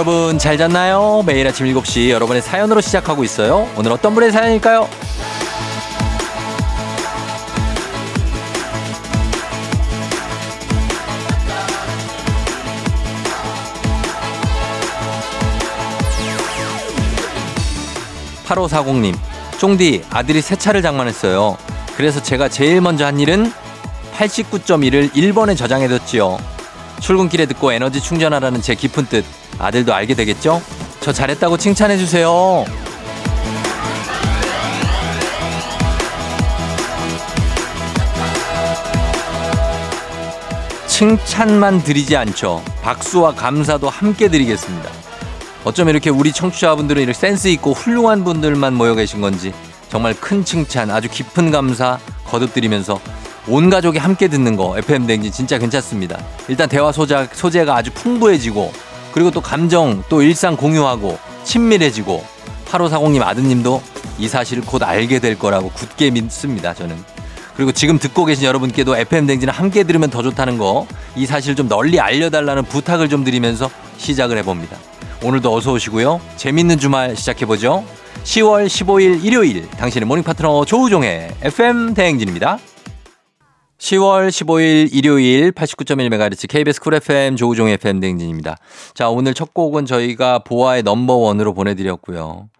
여러분 잘 잤나요? 매일 아침 7시 여러분의 사연으로 시작하고 있어요. 오늘 어떤 분의 사연일까요? 8540님, 쫑디, 아들이 새 차를 장만했어요. 그래서 제가 제일 먼저 한 일은 89.1을 1번에 저장해뒀지요. 출근길에 듣고 에너지 충전하라는 제 깊은 뜻, 아들도 알게 되겠죠? 저 잘했다고 칭찬해주세요. 칭찬만 드리지 않죠. 박수와 감사도 함께 드리겠습니다. 어쩜 이렇게 우리 청취자분들은 이렇게 센스 있고 훌륭한 분들만 모여 계신 건지 정말 큰 칭찬, 아주 깊은 감사 거듭드리면서 온 가족이 함께 듣는 거 FM 댕진 진짜 괜찮습니다. 일단 대화 소자, 소재가 아주 풍부해지고 그리고 또 감정 또 일상 공유하고 친밀해지고 8540님 아드님도 이 사실을 곧 알게 될 거라고 굳게 믿습니다. 저는. 그리고 지금 듣고 계신 여러분께도 FM 댕진을 함께 들으면 더 좋다는 거 이 사실 좀 널리 알려달라는 부탁을 좀 드리면서 시작을 해봅니다. 오늘도 어서 오시고요. 재밌는 주말 시작해보죠. 10월 15일 일요일 당신의 모닝 파트너 조우종의 FM 대행진입니다. 10월 15일 일요일 89.1MHz KBS 쿨 FM 조우종의 FM 대행진입니다. 자, 오늘 첫 곡은 저희가 보아의 넘버원으로 보내드렸고요.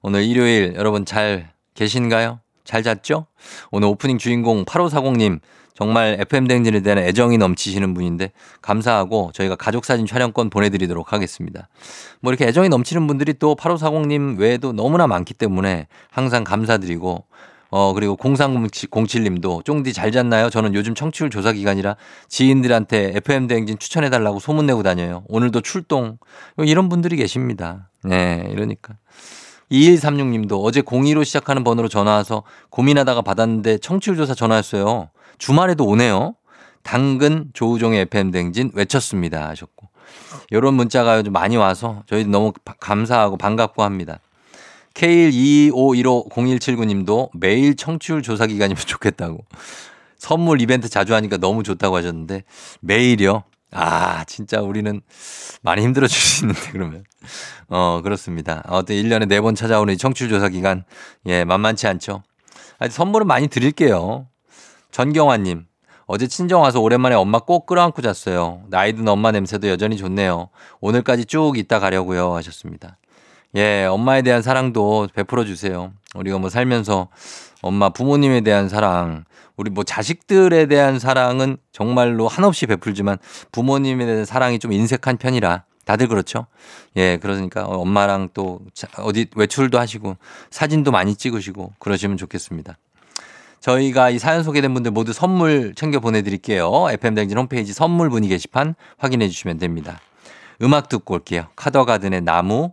오늘 일요일 여러분 잘 계신가요? 잘 잤죠? 오늘 오프닝 주인공 8540님 정말 FM 댕진에 대한 애정이 넘치시는 분인데 감사하고 저희가 가족 사진 촬영권 보내드리도록 하겠습니다. 뭐 이렇게 애정이 넘치는 분들이 또 8540님 외에도 너무나 많기 때문에 항상 감사드리고 어, 그리고 0307님도 쫑디 잘 잤나요? 저는 요즘 청취율 조사 기간이라 지인들한테 FM 대행진 추천해달라고 소문내고 다녀요. 오늘도 출동. 이런 분들이 계십니다. 네, 이러니까. 2136님도 어제 02로 시작하는 번호로 전화 와서 고민하다가 받았는데 청취율 조사 전화했어요. 주말에도 오네요. 당근 조우종의 FM 댕진 외쳤습니다 하셨고 이런 문자가 좀 많이 와서 저희 너무 감사하고 반갑고 합니다. K125150179님도 매일 청취율 조사 기간이면 좋겠다고 선물 이벤트 자주 하니까 너무 좋다고 하셨는데 매일이요? 아, 진짜 우리는 많이 힘들어 주시는데, 그러면. 어, 그렇습니다. 어떤 1년에 4번 찾아오는 청취율 조사 기간, 예, 만만치 않죠? 아니, 선물은 많이 드릴게요. 전경화님, 어제 친정 와서 오랜만에 엄마 꼭 끌어안고 잤어요. 나이 든 엄마 냄새도 여전히 좋네요. 오늘까지 쭉 있다 가려고요. 하셨습니다. 예, 엄마에 대한 사랑도 베풀어 주세요. 우리가 뭐 살면서 엄마 부모님에 대한 사랑, 우리 뭐 자식들에 대한 사랑은 정말로 한없이 베풀지만 부모님에 대한 사랑이 좀 인색한 편이라 다들 그렇죠. 예, 그러니까 엄마랑 또 어디 외출도 하시고 사진도 많이 찍으시고 그러시면 좋겠습니다. 저희가 이 사연 소개된 분들 모두 선물 챙겨 보내드릴게요. FM댕진 홈페이지 선물 문의 게시판 확인해 주시면 됩니다. 음악 듣고 올게요. 카더가든의 나무,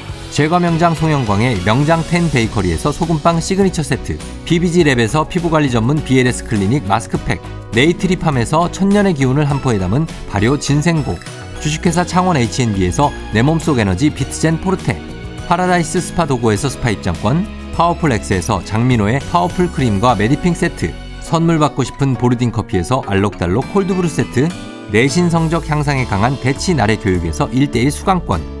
제과 명장 송영광의 명장 텐 베이커리에서 소금빵 시그니처 세트 BBG랩에서 피부관리 전문 BLS 클리닉 마스크팩 네이트리팜에서 천년의 기운을 한 포에 담은 발효 진생고 주식회사 창원 H&B에서 내 몸속 에너지 비트젠 포르테 파라다이스 스파 도고에서 스파 입장권 파워풀 엑스에서 장민호의 파워풀 크림과 메디핑 세트 선물 받고 싶은 보르딘 커피에서 알록달록 콜드브루 세트 내신 성적 향상에 강한 대치 나래 교육에서 1대1 수강권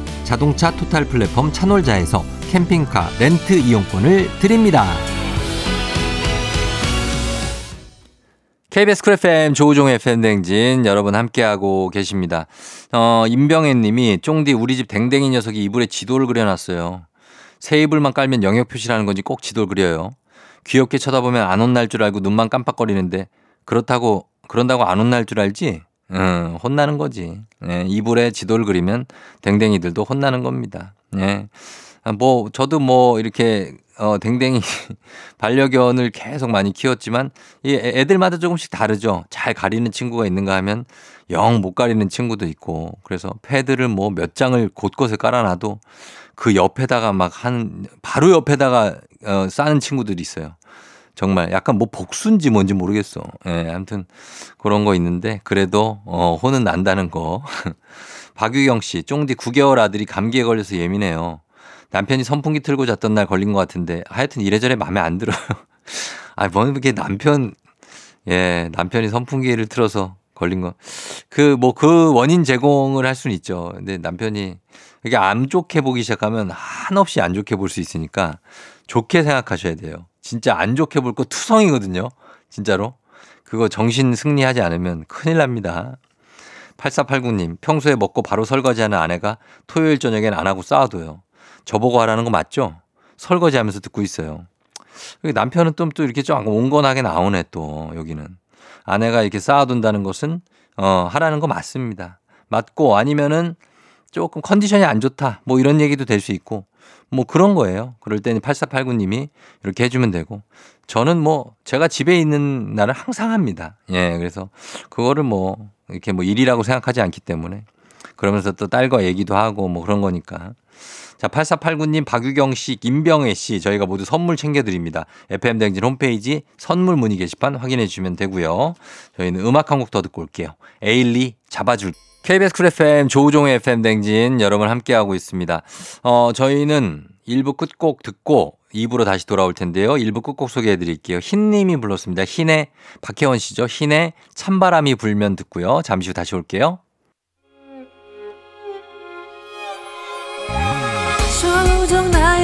자동차 토탈 플랫폼 차놀자에서 캠핑카 렌트 이용권을 드립니다. KBS 쿨 FM 조우종의 팸댕진 여러분 함께하고 계십니다. 어, 임병혜 님이 쫑디 우리 집 댕댕이 녀석이 이불에 지도를 그려놨어요. 새 이불만 깔면 영역 표시라는 건지 꼭 지도를 그려요. 귀엽게 쳐다보면 안 혼날 줄 알고 눈만 깜빡거리는데 그렇다고 그런다고 안 혼날 줄 알지? 응, 혼나는 거지. 예, 이불에 지도를 그리면 댕댕이들도 혼나는 겁니다. 예. 아, 뭐 저도 뭐 이렇게 어 댕댕이 반려견을 계속 많이 키웠지만 이 애들마다 조금씩 다르죠. 잘 가리는 친구가 있는가 하면 영 못 가리는 친구도 있고 그래서 패드를 뭐 몇 장을 곳곳에 깔아놔도 그 옆에다가 막 한 바로 옆에다가 어 싸는 친구들이 있어요. 정말 약간 뭐 복수인지 뭔지 모르겠어. 예, 아무튼 그런 거 있는데 그래도 어 혼은 난다는 거. 박유경 씨, 쫑디 9개월 아들이 감기에 걸려서 예민해요. 남편이 선풍기 틀고 잤던 날 걸린 것 같은데 하여튼 이래저래 마음에 안 들어요. 아, 뭐 이렇게 남편, 예, 남편이 선풍기를 틀어서 걸린 거. 그, 뭐, 그 원인 제공을 할 수는 있죠. 근데 남편이 이게 안 좋게 보기 시작하면 한없이 안 좋게 볼 수 있으니까 좋게 생각하셔야 돼요. 진짜 안 좋게 볼 거 투성이거든요. 진짜로. 그거 정신 승리하지 않으면 큰일 납니다. 8489님, 평소에 먹고 바로 설거지하는 아내가 토요일 저녁엔 안 하고 싸워도요. 저보고 하라는 거 맞죠? 설거지 하면서 듣고 있어요. 남편은 또, 또 이렇게 좀 온건하게 나오네 또 여기는. 아내가 이렇게 쌓아둔다는 것은 어, 하라는 거 맞습니다. 맞고 아니면은 조금 컨디션이 안 좋다. 뭐 이런 얘기도 될 수 있고 뭐 그런 거예요. 그럴 때는 8489님이 이렇게 해주면 되고 저는 뭐 제가 집에 있는 날은 항상 합니다. 예, 그래서 그거를 뭐 이렇게 뭐 일이라고 생각하지 않기 때문에 그러면서 또 딸과 얘기도 하고 뭐 그런 거니까 자, 8489님, 박유경 씨, 김병혜 씨, 저희가 모두 선물 챙겨드립니다. FM댕진 홈페이지 선물 문의 게시판 확인해 주시면 되고요. 저희는 음악 한 곡 더 듣고 올게요. 에일리 잡아줄. KBS 쿨 FM 조우종의 FM대행진 여러분 함께하고 있습니다. 어, 저희는 1부 끝곡 듣고 2부로 다시 돌아올 텐데요. 1부 끝곡 소개해 드릴게요. 흰님이 불렀습니다. 흰의 박혜원 씨죠. 흰의 찬바람이 불면 듣고요. 잠시 후 다시 올게요.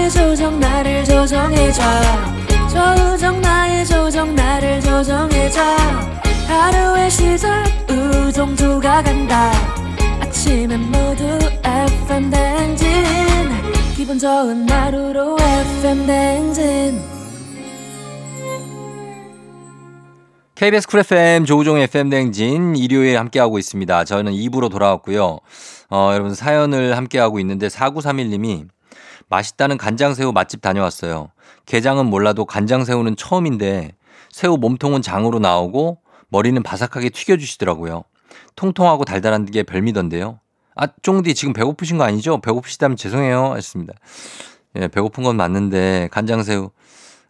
나의 조정 나를 조정해줘. 조정 나의 조정 나를 조정해줘. 하루의 시절 우정조가 간다. 아침엔 모두 FM 댕진. 기분 좋은 하루로 FM 댕진. KBS 쿨 FM 조우종 FM 댕진 일요일 함께하고 있습니다. 저는 2부로 돌아왔고요. 어, 여러분 사연을 함께하고 있는데 4931님이 맛있다는 간장새우 맛집 다녀왔어요. 게장은 몰라도 간장새우는 처음인데 새우 몸통은 장으로 나오고 머리는 바삭하게 튀겨주시더라고요. 통통하고 달달한 게 별미던데요. 아, 쫑디 지금 배고프신 거 아니죠? 배고프시다면 죄송해요. 했습니다. 예, 배고픈 건 맞는데 간장새우.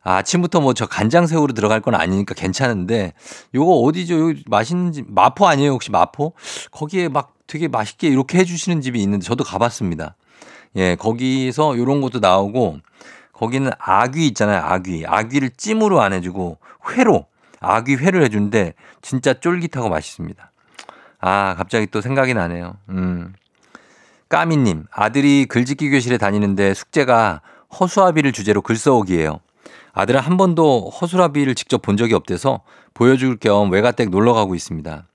아, 아침부터 뭐 저 간장새우로 들어갈 건 아니니까 괜찮은데 요거 어디죠? 요 맛있는지 마포 아니에요? 혹시 마포? 거기에 막 되게 맛있게 이렇게 해주시는 집이 있는데 저도 가봤습니다. 예, 거기서 요런 것도 나오고 거기는 아귀 있잖아요. 아귀. 아귀를 찜으로 안 해주고 회로 아귀 회를 해주는데 진짜 쫄깃하고 맛있습니다. 아, 갑자기 또 생각이 나네요. 음. 까미님, 아들이 글짓기 교실에 다니는데 숙제가 허수아비를 주제로 글 써오기예요. 아들은 한 번도 허수아비를 직접 본 적이 없대서 보여줄 겸 외가댁 놀러 가고 있습니다.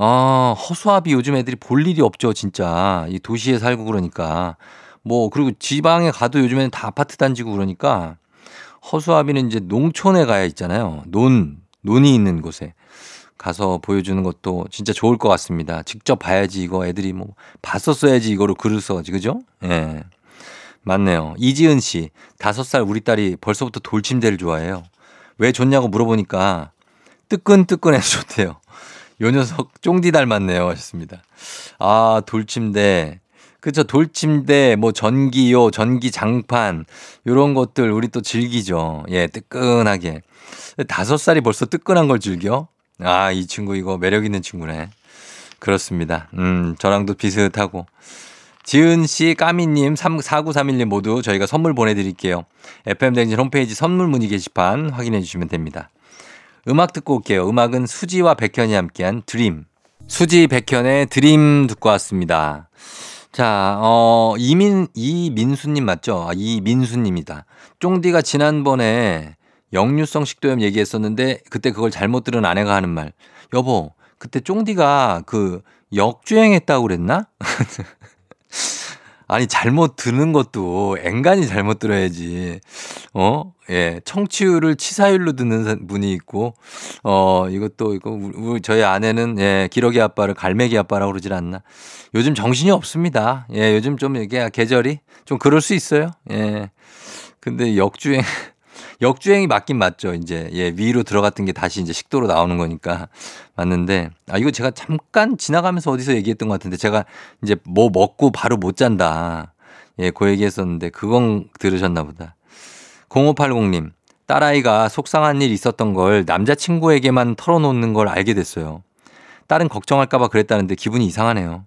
아, 허수아비 요즘 애들이 볼 일이 없죠, 진짜. 이 도시에 살고 그러니까. 뭐, 그리고 지방에 가도 요즘에는 다 아파트 단지고 그러니까 허수아비는 이제 농촌에 가야 있잖아요. 논, 논이 있는 곳에 가서 보여주는 것도 진짜 좋을 것 같습니다. 직접 봐야지 이거 애들이 뭐 봤었어야지 이거를 글을 써가지 그죠? 예. 네. 맞네요. 이지은 씨, 다섯 살 우리 딸이 벌써부터 돌침대를 좋아해요. 왜 좋냐고 물어보니까 뜨끈뜨끈해서 좋대요. 요 녀석 쫑디 닮았네요 하셨습니다. 아, 돌침대. 그쵸. 돌침대, 뭐 전기요, 전기 장판, 요런 것들 우리 또 즐기죠. 예, 뜨끈하게. 다섯 살이 벌써 뜨끈한 걸 즐겨? 아, 이 친구 이거 매력 있는 친구네. 그렇습니다. 음, 저랑도 비슷하고. 지은 씨, 까미님, 4931님 모두 저희가 선물 보내드릴게요. FM댕진 홈페이지 선물 문의 게시판 확인해 주시면 됩니다. 음악 듣고 올게요. 음악은 수지와 백현이 함께한 드림. 수지 백현의 드림 듣고 왔습니다. 자, 어, 이민, 이민수님 맞죠? 아, 이민수님이다. 쫑디가 지난번에 역류성 식도염 얘기했었는데 그때 그걸 잘못 들은 아내가 하는 말. 여보, 그때 쫑디가 그 역주행했다고 그랬나? 아니, 잘못 듣는 것도 앵간히 잘못 들어야지. 어? 예. 청취율을 치사율로 듣는 분이 있고, 어, 이것도, 이거, 저희 아내는, 예, 기러기 아빠를 갈매기 아빠라고 그러질 않나. 요즘 정신이 없습니다. 예, 요즘 좀 이게 계절이 좀 그럴 수 있어요. 예. 근데 역주행, 역주행이 맞긴 맞죠. 이제 예, 위로 들어갔던 게 다시 이제 식도로 나오는 거니까 맞는데 아 이거 제가 잠깐 지나가면서 어디서 얘기했던 것 같은데 제가 이제 뭐 먹고 바로 못 잔다. 예, 그 얘기했었는데 그건 들으셨나 보다. 0580님 딸아이가 속상한 일 있었던 걸 남자친구에게만 털어놓는 걸 알게 됐어요. 딸은 걱정할까봐 그랬다는데 기분이 이상하네요.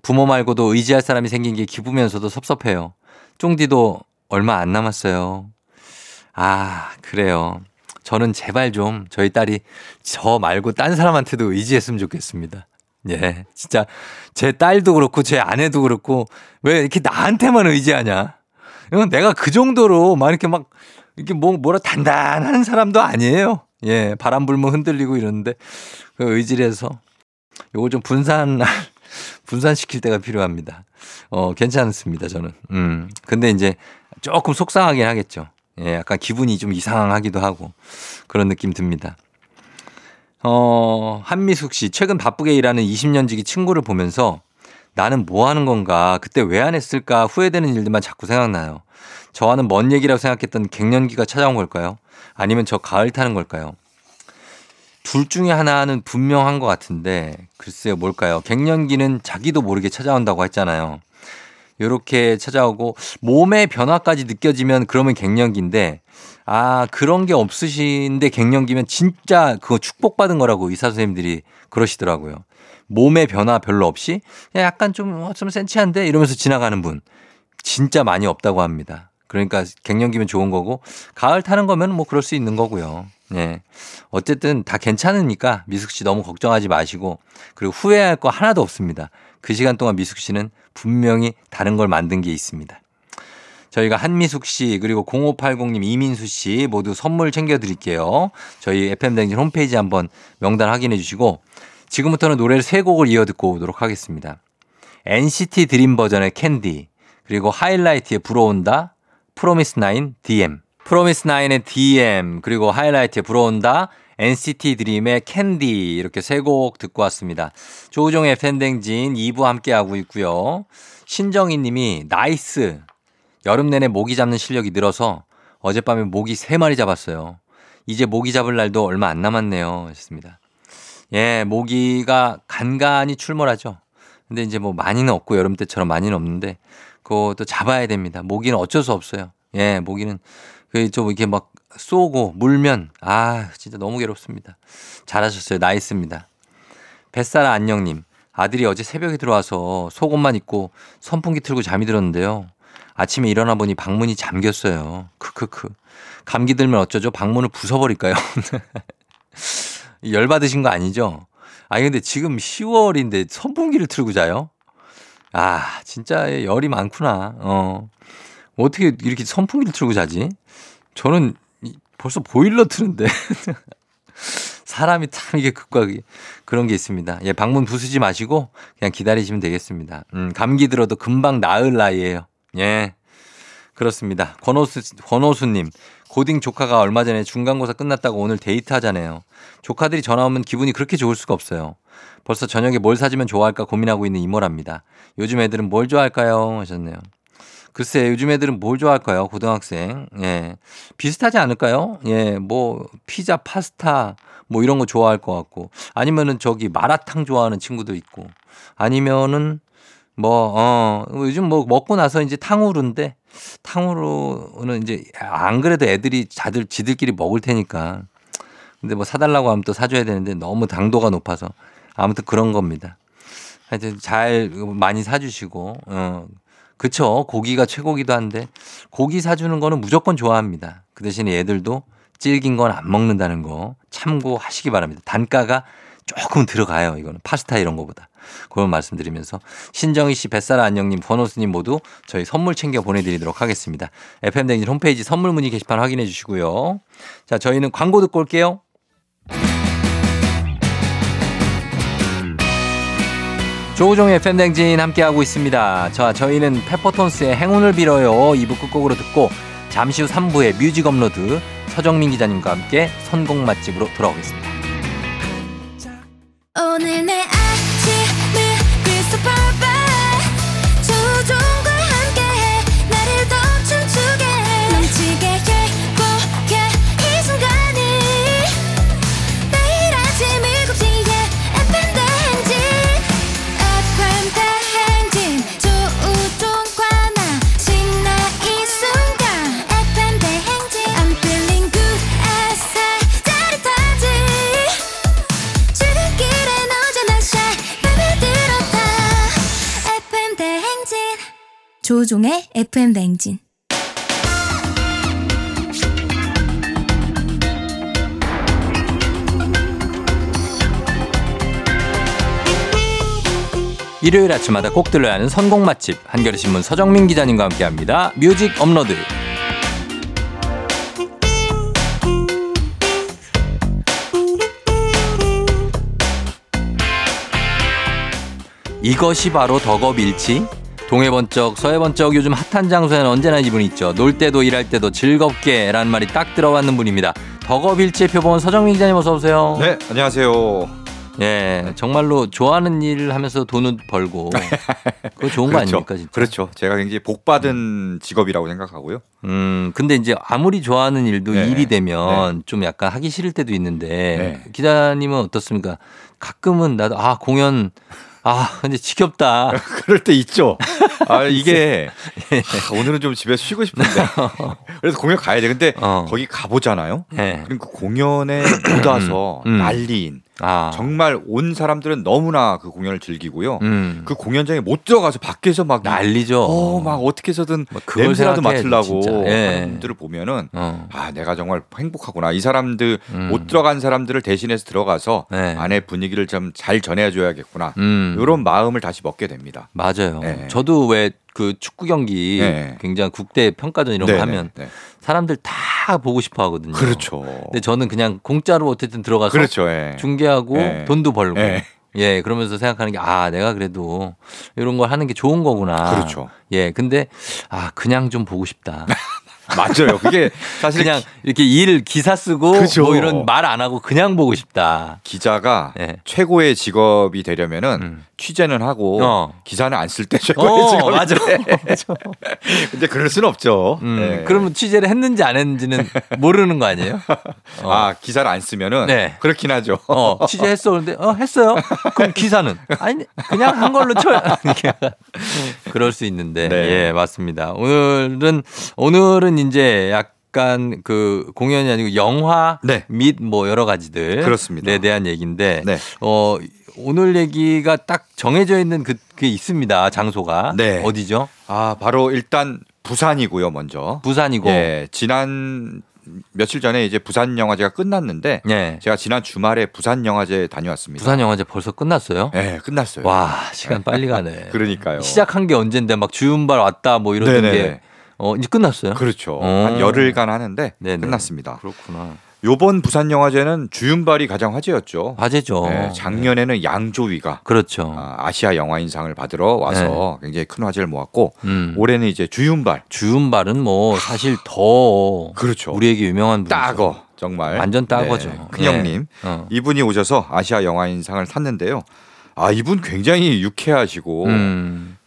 부모 말고도 의지할 사람이 생긴 게 기쁘면서도 섭섭해요. 쫑디도 얼마 안 남았어요. 아, 그래요. 저는 제발 좀 저희 딸이 저 말고 딴 사람한테도 의지했으면 좋겠습니다. 예. 진짜 제 딸도 그렇고 제 아내도 그렇고 왜 이렇게 나한테만 의지하냐? 내가 그 정도로 막 이렇게 막 이렇게 뭐 뭐라 단단한 사람도 아니에요. 예. 바람 불면 흔들리고 이러는데 그 의지를 해서 요거 좀 분산 분산시킬 때가 필요합니다. 어, 괜찮습니다, 저는. 음. 근데 이제 조금 속상하긴 하겠죠. 예, 약간 기분이 좀 이상하기도 하고 그런 느낌 듭니다. 어, 한미숙 씨, 최근 바쁘게 일하는 20년 지기 친구를 보면서 나는 뭐 하는 건가, 그때 왜 안 했을까 후회되는 일들만 자꾸 생각나요. 저와는 먼 얘기라고 생각했던 갱년기가 찾아온 걸까요? 아니면 저 가을 타는 걸까요? 둘 중에 하나는 분명한 것 같은데, 글쎄요, 뭘까요? 갱년기는 자기도 모르게 찾아온다고 했잖아요. 요렇게 찾아오고 몸의 변화까지 느껴지면 그러면 갱년기인데 아, 그런 게 없으신데 갱년기면 진짜 그거 축복받은 거라고 의사 선생님들이 그러시더라고요. 몸의 변화 별로 없이 약간 좀, 어, 좀 센치한데 이러면서 지나가는 분 진짜 많이 없다고 합니다. 그러니까 갱년기면 좋은 거고 가을 타는 거면 뭐 그럴 수 있는 거고요. 네. 어쨌든 다 괜찮으니까 미숙 씨 너무 걱정하지 마시고 그리고 후회할 거 하나도 없습니다. 그 시간 동안 미숙 씨는 분명히 다른 걸 만든 게 있습니다. 저희가 한미숙 씨 그리고 0580님 이민수 씨 모두 선물 챙겨드릴게요. 저희 FM대행진 홈페이지 한번 명단 확인해 주시고 지금부터는 노래를 세 곡을 이어 듣고 오도록 하겠습니다. NCT 드림 버전의 캔디 그리고 하이라이트의 불어온다 프로미스 나인 DM 프로미스 나인의 DM 그리고 하이라이트의 불어온다 NCT 드림의 캔디 이렇게 세 곡 듣고 왔습니다. 조우종의 FM대행진 2부 함께하고 있고요. 신정희 님이 nice 여름 내내 모기 잡는 실력이 늘어서 어젯밤에 모기 3마리 잡았어요. 이제 모기 잡을 날도 얼마 안 남았네요. 하셨습니다. 예, 모기가 간간히 출몰하죠. 근데 이제 뭐 많이는 없고 여름 때처럼 많이는 없는데 그것도 잡아야 됩니다. 모기는 어쩔 수 없어요. 예, 모기는 그좀 이렇게 막 쏘고 물면 아 진짜 너무 괴롭습니다. 잘하셨어요. nice입니다. 뱃사라 안녕님 아들이 어제 새벽에 들어와서 속옷만 입고 선풍기 틀고 잠이 들었는데요. 아침에 일어나 보니 방문이 잠겼어요. 크크크. 감기 들면 어쩌죠? 방문을 부숴버릴까요? 열 받으신 거 아니죠? 아니 근데 지금 10월인데 선풍기를 틀고 자요? 아 진짜 열이 많구나. 어 어떻게 이렇게 선풍기를 틀고 자지? 저는 벌써 보일러 트는데. 사람이 참 이게 극과 극 그런 게 있습니다. 예, 방문 부수지 마시고 그냥 기다리시면 되겠습니다. 음, 감기 들어도 금방 나을 나이에요. 예. 그렇습니다. 권호수, 권호수님, 고딩 조카가 얼마 전에 중간고사 끝났다고 오늘 데이트 하잖아요. 조카들이 전화 오면 기분이 그렇게 좋을 수가 없어요. 벌써 저녁에 뭘 사주면 좋아할까 고민하고 있는 이모랍니다. 요즘 애들은 뭘 좋아할까요? 하셨네요. 글쎄, 요즘 애들은 뭘 좋아할까요? 고등학생. 예. 비슷하지 않을까요? 예, 뭐, 피자, 파스타, 뭐 이런 거 좋아할 것 같고. 아니면은 저기 마라탕 좋아하는 친구도 있고. 아니면은 뭐, 어, 요즘 뭐 먹고 나서 이제 탕후루인데 탕후루는 이제 안 그래도 애들이 자들 지들끼리 먹을 테니까. 근데 뭐 사달라고 하면 또 사줘야 되는데 너무 당도가 높아서 아무튼 그런 겁니다. 하여튼 잘 많이 사주시고, 어, 그쵸. 고기가 최고기도 한데 고기 사주는 거는 무조건 좋아합니다. 그 대신에 얘들도 질긴 건 안 먹는다는 거 참고하시기 바랍니다. 단가가 조금 들어가요. 이거는 파스타 이런 거보다. 그런 말씀드리면서 신정희 씨, 뱃사라 안녕님, 권호수님 모두 저희 선물 챙겨 보내드리도록 하겠습니다. FM댕진 홈페이지 선물 문의 게시판 확인해 주시고요. 자, 저희는 광고 듣고 올게요. 조우종의 FM댕진 함께하고 있습니다. 자, 저희는 페퍼톤스의 행운을 빌어요. 2부 끝곡으로 듣고 잠시 후 3부의 뮤직 업로드 서정민 기자님과 함께 선곡 맛집으로 돌아오겠습니다. 조종의 FM 대행진 일요일 아침마다 꼭 들러야 하는 선곡 맛집 한겨레 신문 서정민 기자님과 함께합니다. 뮤직 업로드. 이것이 바로 덕업일치. 동해 번쩍 서해 번쩍 요즘 핫한 장소에는 언제나 이분 있죠. 놀 때도 일할 때도 즐겁게 라는 말이 딱 들어맞는 분입니다. 덕업일치의 표본 서정민 기자님 어서 오세요. 네, 안녕하세요. 예, 정말로 좋아하는 일을 하면서 돈을 벌고 그거 좋은 거 아닙니까 진짜? 그렇죠. 제가 굉장히 복 받은 직업이라고 생각하고요. 음, 근데 이제 아무리 좋아하는 일도 네. 일이 되면 좀 약간 하기 싫을 때도 있는데 네. 기자님은 어떻습니까? 가끔은 나도 아 공연 아 근데 지겹다. 그럴 때 있죠. 아, 이게 아, 오늘은 좀 집에서 쉬고 싶은데. 그래서 공연 가야 돼. 근데 어. 거기 가보잖아요. 네. 그럼 그 공연에 못 와서 음. 난리인 아 정말 온 사람들은 너무나 그 공연을 즐기고요. 음. 그 공연장에 못 들어가서 밖에서 막 난리죠. 어, 막 어떻게 해서든 뭐 냄새라도 맡으려고. 예. 사람들을 보면은 어. 아 내가 정말 행복하구나 이 사람들 음. 못 들어간 사람들을 대신해서 들어가서 네. 안에 분위기를 좀 잘 전해줘야겠구나 음. 이런 마음을 다시 먹게 됩니다. 맞아요. 네. 저도 왜 그 축구 경기 네. 굉장히 국대 평가전 이런 네네, 거 하면 네. 사람들 다 보고 싶어 하거든요. 그렇죠. 근데 저는 그냥 공짜로 어쨌든 들어가서 그렇죠. 예. 중계하고 네. 돈도 벌고 네. 예 그러면서 생각하는 게 아 내가 그래도 이런 걸 하는 게 좋은 거구나 그렇죠. 예 근데 아 그냥 좀 보고 싶다 맞아요. 그게 사실 그냥 이렇게 일 기사 쓰고 그죠. 뭐 이런 말 안 하고 그냥 보고 싶다 기자가 예. 최고의 직업이 되려면은 음. 취재는 하고 어. 기사는 안 쓸 때 최고의 어 직업인데. 맞아 근데 그럴 수는 없죠. 음, 예. 그러면 취재를 했는지 안 했는지는 모르는 거 아니에요 어. 아 기사를 안 쓰면은 네. 그렇긴 하죠. 어, 취재했어. 그런데, 어, 했어요. 그럼 기사는? 아니, 그냥 한 걸로 쳐요. 그럴 수 있는데. 네. 예, 맞습니다. 오늘은, 오늘은 이제 약간 그 공연이 아니고 영화 네. 및뭐 여러 가지들. 그렇습니다. 에 대한 얘기인데. 네. 어, 오늘 얘기가 딱 정해져 있는 그, 그게 있습니다. 장소가. 네. 어디죠? 아 바로 일단 부산이고요. 먼저. 부산이고. 예, 지난 며칠 전에 이제 부산 영화제가 끝났는데 예. 제가 지난 주말에 부산 영화제 다녀왔습니다. 부산 영화제 벌써 끝났어요? 예, 끝났어요. 와, 시간 빨리 가네. 그러니까요. 시작한 게 언젠데 막 주윤발 왔다 뭐 이러던 네네네. 게 어, 이제 끝났어요? 그렇죠. 어. 한 열흘간 하는데 네네. 끝났습니다. 그렇구나. 요번 부산 영화제는 주윤발이 가장 화제였죠. 화제죠. 네, 작년에는 양조위가 그렇죠. 아, 아시아 영화인상을 받으러 와서 굉장히 큰 화제를 모았고 네. 음. 올해는 이제 주윤발 주윤발은 뭐 사실 더 그렇죠. 우리에게 유명한 분이죠. 따거 정말 완전 따거죠. 네, 큰형님 네. 어. 이분이 오셔서 아시아 영화인상을 탔는데요. 아 이분 굉장히 유쾌하시고 음.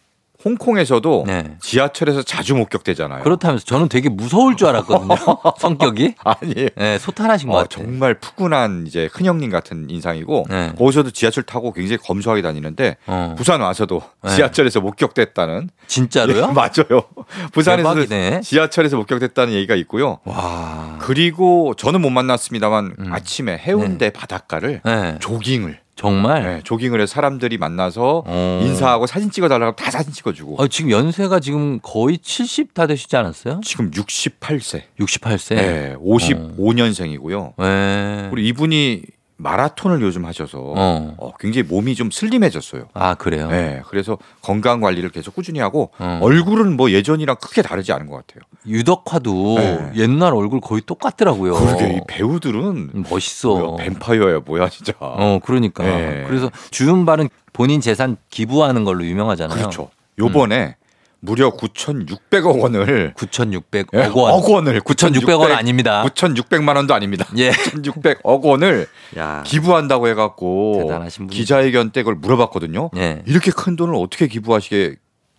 홍콩에서도 네. 지하철에서 자주 목격되잖아요. 그렇다면서 저는 되게 무서울 줄 알았거든요. 성격이. 아니 네, 소탈하신 것 어, 같아요. 정말 푸근한 이제 큰형님 같은 인상이고 네. 거기서도 지하철 타고 굉장히 검소하게 다니는데 어. 부산 와서도 네. 지하철에서 목격됐다는 진짜로요? 예, 맞아요. 부산에서. 지하철에서 목격됐다는 얘기가 있고요. 와. 그리고 저는 못 만났습니다만 음. 아침에 해운대 바닷가를 네. 조깅을 정말. 네, 조깅을 해서 사람들이 만나서 어. 인사하고 사진 찍어달라고 다 사진 찍어주고 어, 지금 연세가 지금 거의 70 다 되시지 않았어요? 지금 68세, 68세. 네, 55년생이고요. 네. 우리 이분이 마라톤을 요즘 하셔서 어. 어, 굉장히 몸이 좀 슬림해졌어요. 아 그래요. 네, 그래서 건강 관리를 계속 꾸준히 하고 어. 얼굴은 뭐 예전이랑 크게 다르지 않은 것 같아요. 유덕화도 네. 옛날 얼굴 거의 똑같더라고요. 그러게 이 배우들은 멋있어. 뭐야, 뱀파이어야 뭐야 진짜. 어 그러니까. 네. 그래서 주윤발은 본인 재산 기부하는 걸로 유명하잖아요. 그렇죠. 요번에 무려 9,600억 원을 9,600억 예, 원. 억 원을 9,600원 아닙니다. 9,600만 원도 아닙니다. 예. 1,600억 원을 야. 기부한다고 해 갖고 대단하신 분이죠. 기자회견 때 그걸 물어봤거든요. 예. 이렇게 큰 돈을 어떻게 기부하시게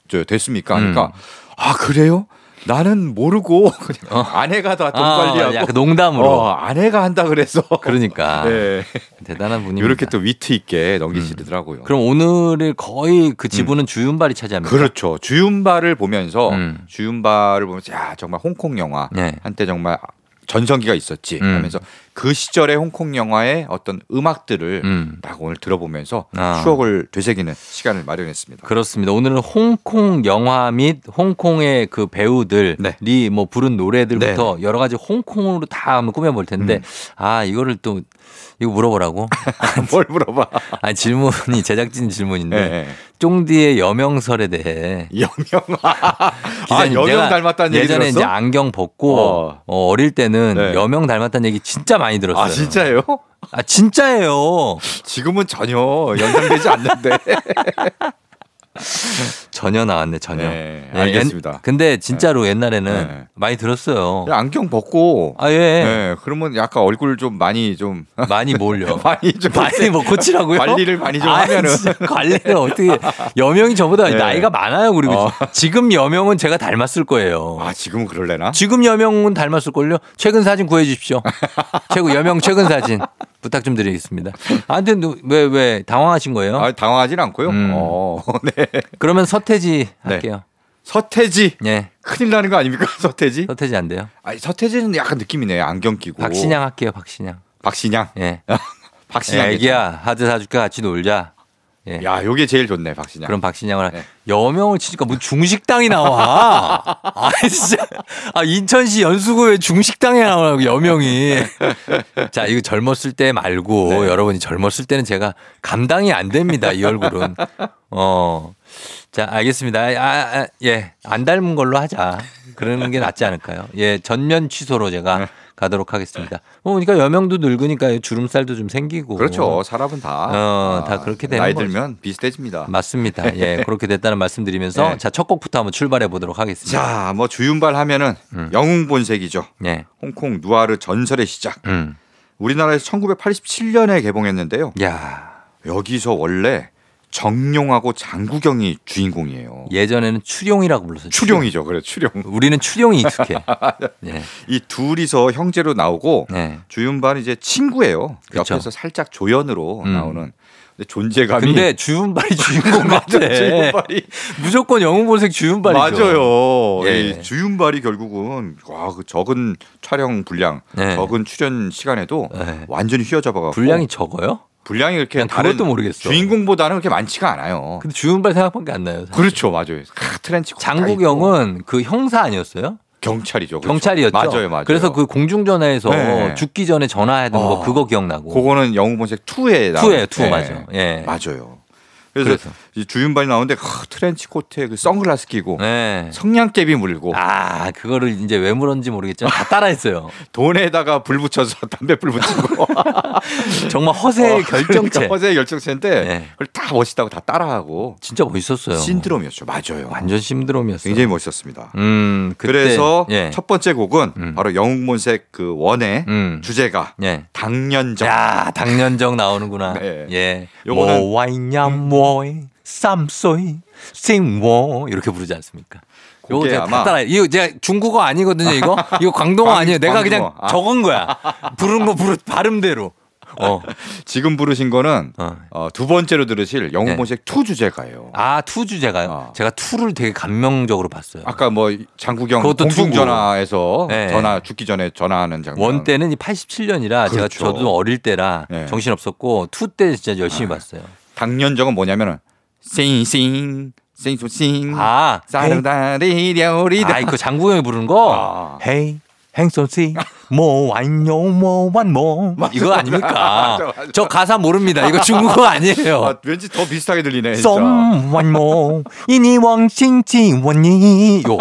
저, 됐습니까? 그러니까 음. 아 그래요? 나는 모르고 그냥 아내가 다돈 아, 관리하고 약간 농담으로. 어, 아내가 한다 그래서 그러니까 예. 대단한 분입니다. 이렇게 또 위트 있게 넘기시더라고요. 그럼 오늘을 거의 그 지분은 주윤발이 차지합니다. 그렇죠. 주윤발을 보면서 음. 주윤발을 보면서 야 정말 홍콩 영화 네. 한때 정말 전성기가 있었지 음. 하면서 그 시절의 홍콩 영화의 어떤 음악들을 음. 딱 오늘 들어보면서 아. 추억을 되새기는 시간을 마련했습니다. 그렇습니다. 오늘은 홍콩 영화 및 홍콩의 그 배우들이 네. 뭐 부른 노래들부터 여러 가지 홍콩으로 다 한번 꾸며볼 텐데 음. 아 이거를 또 이거 물어보라고? 뭘 물어봐? 아니 질문이 제작진 질문인데 네. 쫑디의 여명설에 대해 영영 아 내가 닮았다는 얘기 예전에? 이제 안경 벗고 어. 어. 릴 때는 네. 여명 닮았다는 얘기 진짜 많이 들었어요. 아 진짜예요? 아, 진짜예요. 지금은 전혀 연상되지 않는데. 전혀 나왔네 전혀. 네, 예, 알겠습니다. 옛- 근데 진짜로 옛날에는 네. 많이 들었어요. 안경 벗고 아 예. 네, 그러면 약간 얼굴 좀 많이 좀 많이 몰려. 많이 좀 많이 뭐 고치라고요? 관리를 많이 좀 아이, 하면은 관리를 어떻게 여명이 저보다 네. 나이가 많아요. 그리고 어. 지금 여명은 제가 닮았을 거예요. 아 지금은 그럴래나? 지금 여명은 닮았을 걸요. 최근 사진 구해 주십시오. 최고 여명 최근 사진 부탁 좀 드리겠습니다. 아무튼 왜왜 왜 당황하신 거예요? 아 당황하진 않고요. 음. 어, 네. 그러면 서태지 네. 할게요. 서태지 예. 큰일 나는 거 아닙니까 서태지? 서태지 안 돼요? 아니 서태지는 약간 느낌이네 안경 끼고. 박신양 할게요. 박신양. 박신양. 예. 박신양. 야, 애기야 하드 사줄까 같이 놀자. 예. 야 요게 제일 좋네 박신양. 그럼 박신양을 네. 여명을 치니까 뭐 중식당이 나와. 아 진짜. 아 인천시 연수구에 중식당에 나오라고 여명이. 자 이거 젊었을 때 말고 네. 여러분이 젊었을 때는 제가 감당이 안 됩니다 이 얼굴은. 어. 자 알겠습니다. 아, 아, 예. 안 닮은 걸로 하자. 그러는 게 낫지 않을까요? 예. 전면 취소로 제가 네. 가도록 하겠습니다. 뭐 그러니까 여명도 늙으니까 주름살도 좀 생기고. 그렇죠. 사람은 다. 어, 다 그렇게 되는 나이. 들면 비슷해집니다. 맞습니다. 예, 그렇게 됐다는 말씀드리면서 네. 자, 첫 곡부터 한번 출발해 보도록 하겠습니다. 자, 뭐 주윤발 하면은 음. 영웅 본색이죠. 예. 홍콩 누아르 전설의 시작. 음. 우리나라에서 1987년에 개봉했는데요. 야. 여기서 원래 정용하고 장구경이 주인공이에요. 예전에는 추룡이라고 불렀어요. 추룡이죠. 그래, 추룡. 우리는 추룡이 익숙해. 예. 이 둘이서 형제로 나오고 네. 주윤발은 이제 친구예요. 그쵸. 옆에서 살짝 조연으로 음. 나오는. 근데 존재감이 근데 주윤발이 주인공 같아. 맞아, 주윤발이 무조건 영웅본색 주윤발이죠. 맞아요. 예. 이 주윤발이 결국은 와, 그 적은 촬영 분량, 네. 적은 출연 시간에도 네. 완전히 휘어잡아갖고 분량이 적어요? 분량이 이렇게 난 다른 그것도 모르겠어. 주인공보다는 그렇게 많지가 않아요. 근데 주윤발 생각밖에 안 나요. 사실. 그렇죠, 맞아요. 아, 트렌치. 장국영은 그 형사 아니었어요? 경찰이죠. 그렇죠. 경찰이었죠. 맞아요, 맞아요. 그래서 그 공중전화에서 네. 죽기 전에 전화하던 어. 거 그거 기억나고. 그거는 영웅본색 2에 나 two예요, two 맞아. 예. 맞아요. 그래서, 그래서. 이 주윤발이 나오는데 아, 트렌치 코트에 그 선글라스 끼고 네. 성냥개비 물고 아, 그거를 이제 왜 물었는지 모르겠지만 다 따라했어요. 돈에다가 불 붙여서 담배 불 붙이고 정말 허세의 어, 결정체. 그러니까 허세의 결정체인데 네. 그걸 다 멋있다고 다 따라하고 진짜 멋있었어요. 신드롬이었죠. 맞아요. 완전 신드롬이었어요. 굉장히 멋있었습니다. 음, 그때, 그래서 예. 첫 번째 곡은 음. 바로 영웅본색 그 원의 음. 주제가 예. 당년정. 야, 당년정 나오는구나. 네. 예. 요거는- 음. 뭐와이냐뭐이 쌈소이 싱워 이렇게 부르지 않습니까? 요거 제가 다 따라. 이거 제가 중국어 아니거든요, 이거. 이거 광동어 광- 아니에요. 내가 그냥. 아. 적은 거야. 부른 거 부르 발음대로. 어. 지금 부르신 거는 어. 어, 두 번째로 들으실 영웅본색 two 주제가예요. 아, two 주제가요. 어. 제가 two를 되게 감명적으로 봤어요. 아까 뭐 그것도 공중전화에서 네. 전화 죽기 전에 전화하는 장면. one 때는 이 87년이라 제가 그렇죠. 저도 어릴 때라 네. 정신 없었고 two 때 진짜 열심히 봤어요. 당년정은 뭐냐면은 싱싱 싱소싱 아, 헤이, 사르다리 려리다 아, 그 장국영이 부르는 거. 아. 헤이 행손씨 뭐완요 뭐완뭐 이거 아닙니까? 맞아, 맞아. 저 가사 모릅니다. 이거 중국어 아니에요. 아, 왠지 더 비슷하게 들리네. 썸완모 이니왕칭칭원니 요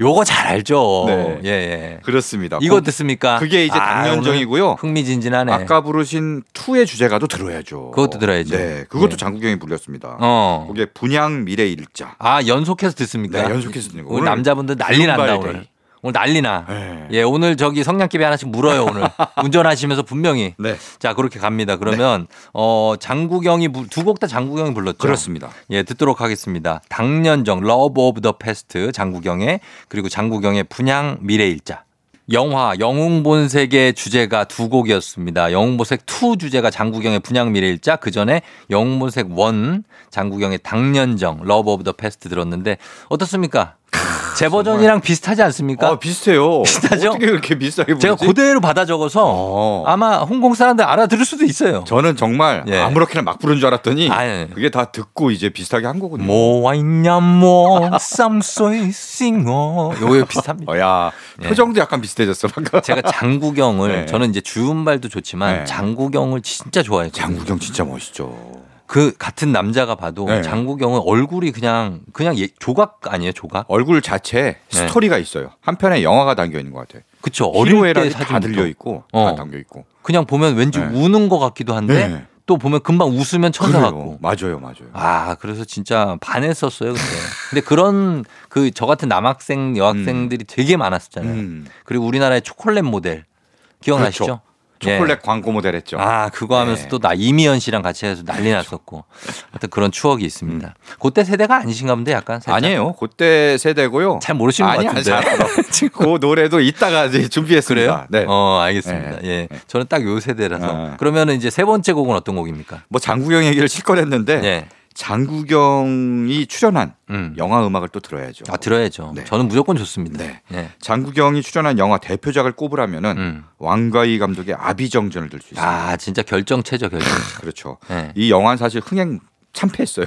요거 잘 알죠. 네. 예, 예. 그렇습니다. 이거 고- 듣습니까? 그게 이제 아, 당년정이고요. 오늘 흥미진진하네. 아까 부르신 투의 주제가도 들어야죠. 그것도 들어야죠. 네, 그것도 네. 장국영이 불렸습니다. 어. 그게 분양 미래 일자. 아 연속해서 듣습니까? 네, 연속해서 듣는 거. 오늘 남자분들 난리 난다 오늘. 오늘 난리나. 네. 예, 오늘 저기 성냥개비 하나씩 물어요 오늘. 운전하시면서 분명히. 네, 자 그렇게 갑니다. 그러면 어 장국영이 두 곡 다 장국영이 불렀죠. 그렇습니다. 예, 듣도록 하겠습니다. 당년정 Love of the Past 장국영의 그리고 장국영의 분향 미래일자. 영화 영웅본색의 주제가 두 곡이었습니다. 영웅본색 2 주제가 장국영의 분향 미래일자 그 전에 영웅본색 1 장국영의 당년정 Love of the Past 들었는데 어떻습니까? 제 버전이랑 비슷하지 않습니까? 아, 비슷해요. 비슷하죠? 어떻게 그렇게 비슷하게 부르지? 제가 그대로 받아 적어서 어. 아마 홍콩 사람들 알아들을 수도 있어요. 저는 정말 예. 아무렇게나 막 부른 줄 알았더니 아니. 그게 다 듣고 이제 비슷하게 한 거군요. 뭐와 있냐 뭐 쌈소이 싱어 요거 비슷합니다. 어, 야 예. 표정도 약간 비슷해졌어 방금. 제가 장국영을 네. 저는 이제 주음발도 좋지만 네. 장국영을 진짜 좋아해요. 장국영 진짜 멋있죠. 그 같은 남자가 봐도 네. 장국영은 얼굴이 그냥 그냥 예- 조각 아니에요 조각? 얼굴 자체에 네. 스토리가 있어요. 한 편에 영화가 담겨 있는 것 같아요. 그쵸 어릴 때 희로애락이 다 사진 들려 있고 어. 다 담겨 있고. 그냥 보면 왠지 네. 우는 것 같기도 한데 네. 또 보면 금방 웃으면 천사 같고. 그래요. 맞아요, 맞아요. 아, 그래서 진짜 반했었어요, 그때. 근데 그런 그 저 같은 남학생, 여학생들이 되게 많았었잖아요. 음. 그리고 우리나라의 초콜릿 모델 기억나시죠? 그렇죠. 초콜릿 광고 모델 했죠. 아, 그거 하면서 네. 또나 이미연 씨랑 같이 해서 난리 났었고. 하여튼 그런 추억이 있습니다. 그때 세대가 아니신가 본데 약간 살짝? 음. 아니에요. 그때 세대고요. 잘 모르시는 것 아니, 같은데. 아니. 그 노래도 이따가 이제 준비했습니다. 그래요? 네. 어, 알겠습니다. 네. 예. 저는 딱 요 세대라서. 어. 그러면 이제 세 번째 곡은 어떤 곡입니까? 뭐 장국영 얘기를 실컷 했는데 예. 장국영이 출연한 음. 영화 음악을 또 들어야죠. 아, 들어야죠. 네. 저는 무조건 좋습니다. 네. 예. 장국영이 출연한 영화 대표작을 꼽으라면은 음. 왕가희 감독의 아비정전을 들 수 있습니다. 아, 진짜 결정체죠, 결정체. 그렇죠. 예. 이 영화는 사실 흥행 참패했어요.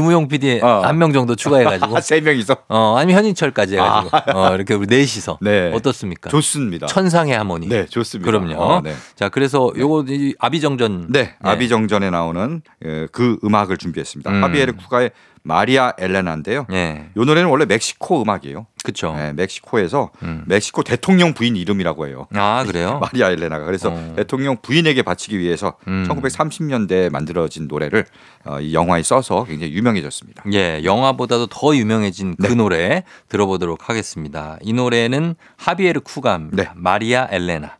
김우용 PD 어. 한명 정도 추가해가지고 아, 세 명이서 어 아니면 현인철까지 해가지고 어, 이렇게 우리 넷이서 네. 어떻습니까? 좋습니다. 천상의 하모니. 네 좋습니다. 그럼요. 어, 네. 자 그래서 요거 이 아비정전. 네, 아비정전에 나오는 예, 그 음악을 준비했습니다. 음. 하비에르 쿠가의 마리아 엘레나인데요. 예. 이 노래는 원래 멕시코 음악이에요. 그쵸. 네, 멕시코에서 음. 멕시코 대통령 부인 이름이라고 해요. 아 그래요? 마리아 엘레나가 그래서 어. 대통령 부인에게 바치기 위해서 음. 1930년대에 만들어진 노래를 어, 이 영화에 써서 굉장히 유명해졌습니다. 예, 영화보다도 더 유명해진 그 네. 노래 들어보도록 하겠습니다. 이 노래는 하비에르 쿠갓, 네. 마리아 엘레나.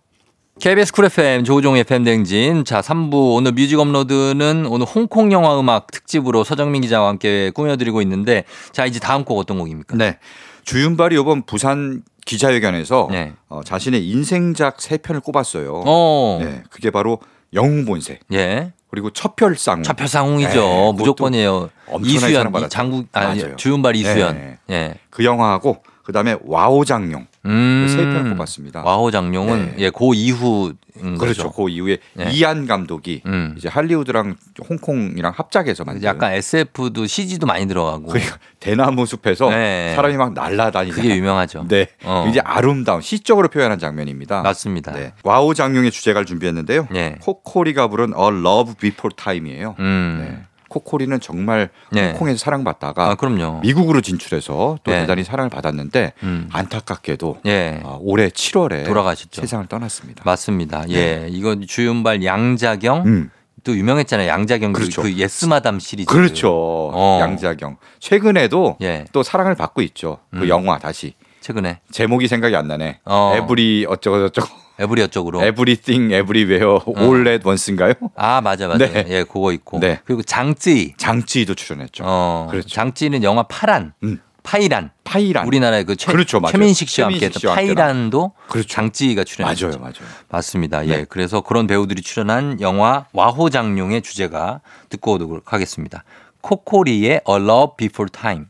KBS 쿨 FM 조우종의 FM 대행진. 자, 3부 오늘 뮤직 업로드는 오늘 홍콩 영화 음악 특집으로 서정민 기자와 함께 꾸며드리고 있는데 자, 이제 다음 곡 어떤 곡입니까? 네, 주윤발이 이번 부산 기자회견에서 네. 어, 자신의 인생작 세 편을 꼽았어요. 어. 네, 그게 바로 영웅본색 예. 그리고 첩혈쌍 첩혈쌍웅이죠. 네, 무조건이에요. 이수현, 장국, 아니. 주윤발 이수현. 네. 예. 그 영화하고 그다음에 와호장룡 음. 세 편을 꼽았습니다. 와호 장룡은 네. 예, 그 이후 그렇죠. 그 이후에 네. 이안 감독이 음. 이제 할리우드랑 홍콩이랑 합작해서 만든 약간 SF도 CG도 많이 들어가고 그러니까 대나무 숲에서 네. 사람이 막 날아다니는 그게 유명하죠. 네, 어. 이제 아름다운 시적으로 표현한 장면입니다. 맞습니다. 네. 와호 장룡의 주제가를 준비했는데요. 네. 코코리가 부른 A Love Before Time이에요. 음. 네. 코코리는 정말 네. 홍콩에서 사랑받다가 아. 미국으로 진출해서 또 네. 대단히 사랑을 받았는데 음. 안타깝게도 예. 어, 올해 7월에 돌아가셨죠. 세상을 떠났습니다. 맞습니다. 예. 이건 주윤발 양자경 음. 또 유명했잖아요. 양자경 그- 그렇죠. 그 예스마담 시리즈. 그렇죠. 어. 양자경. 최근에도 예. 또 사랑을 받고 있죠. 그 음. 영화 다시. 최근에 제목이 생각이 안 나네. 어. every 어쩌고 저쩌고. every 어쩌고. Everything Everywhere All at Once인가요? 아, 맞아 맞아. 네. 예, 그거 있고. 네. 그리고 장쯔이. 장쯔이도 출연했죠. 어. 그렇죠. 장쯔이는 영화 파란. 음. 파이란. 파이란. 우리나라의 그 최, 그렇죠. 최민식 씨와 함께 했던. 파이란도 그렇죠. 장쯔이가 출연했죠. 맞아요, 맞아요. 맞습니다. 네. 예. 그래서 그런 배우들이 출연한 영화 와호장룡의 주제가 듣고 오도록 하겠습니다. 코코리의 A Love Before Time.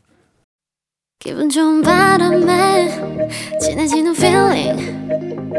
기분 좋은 바람에 진해지는 feeling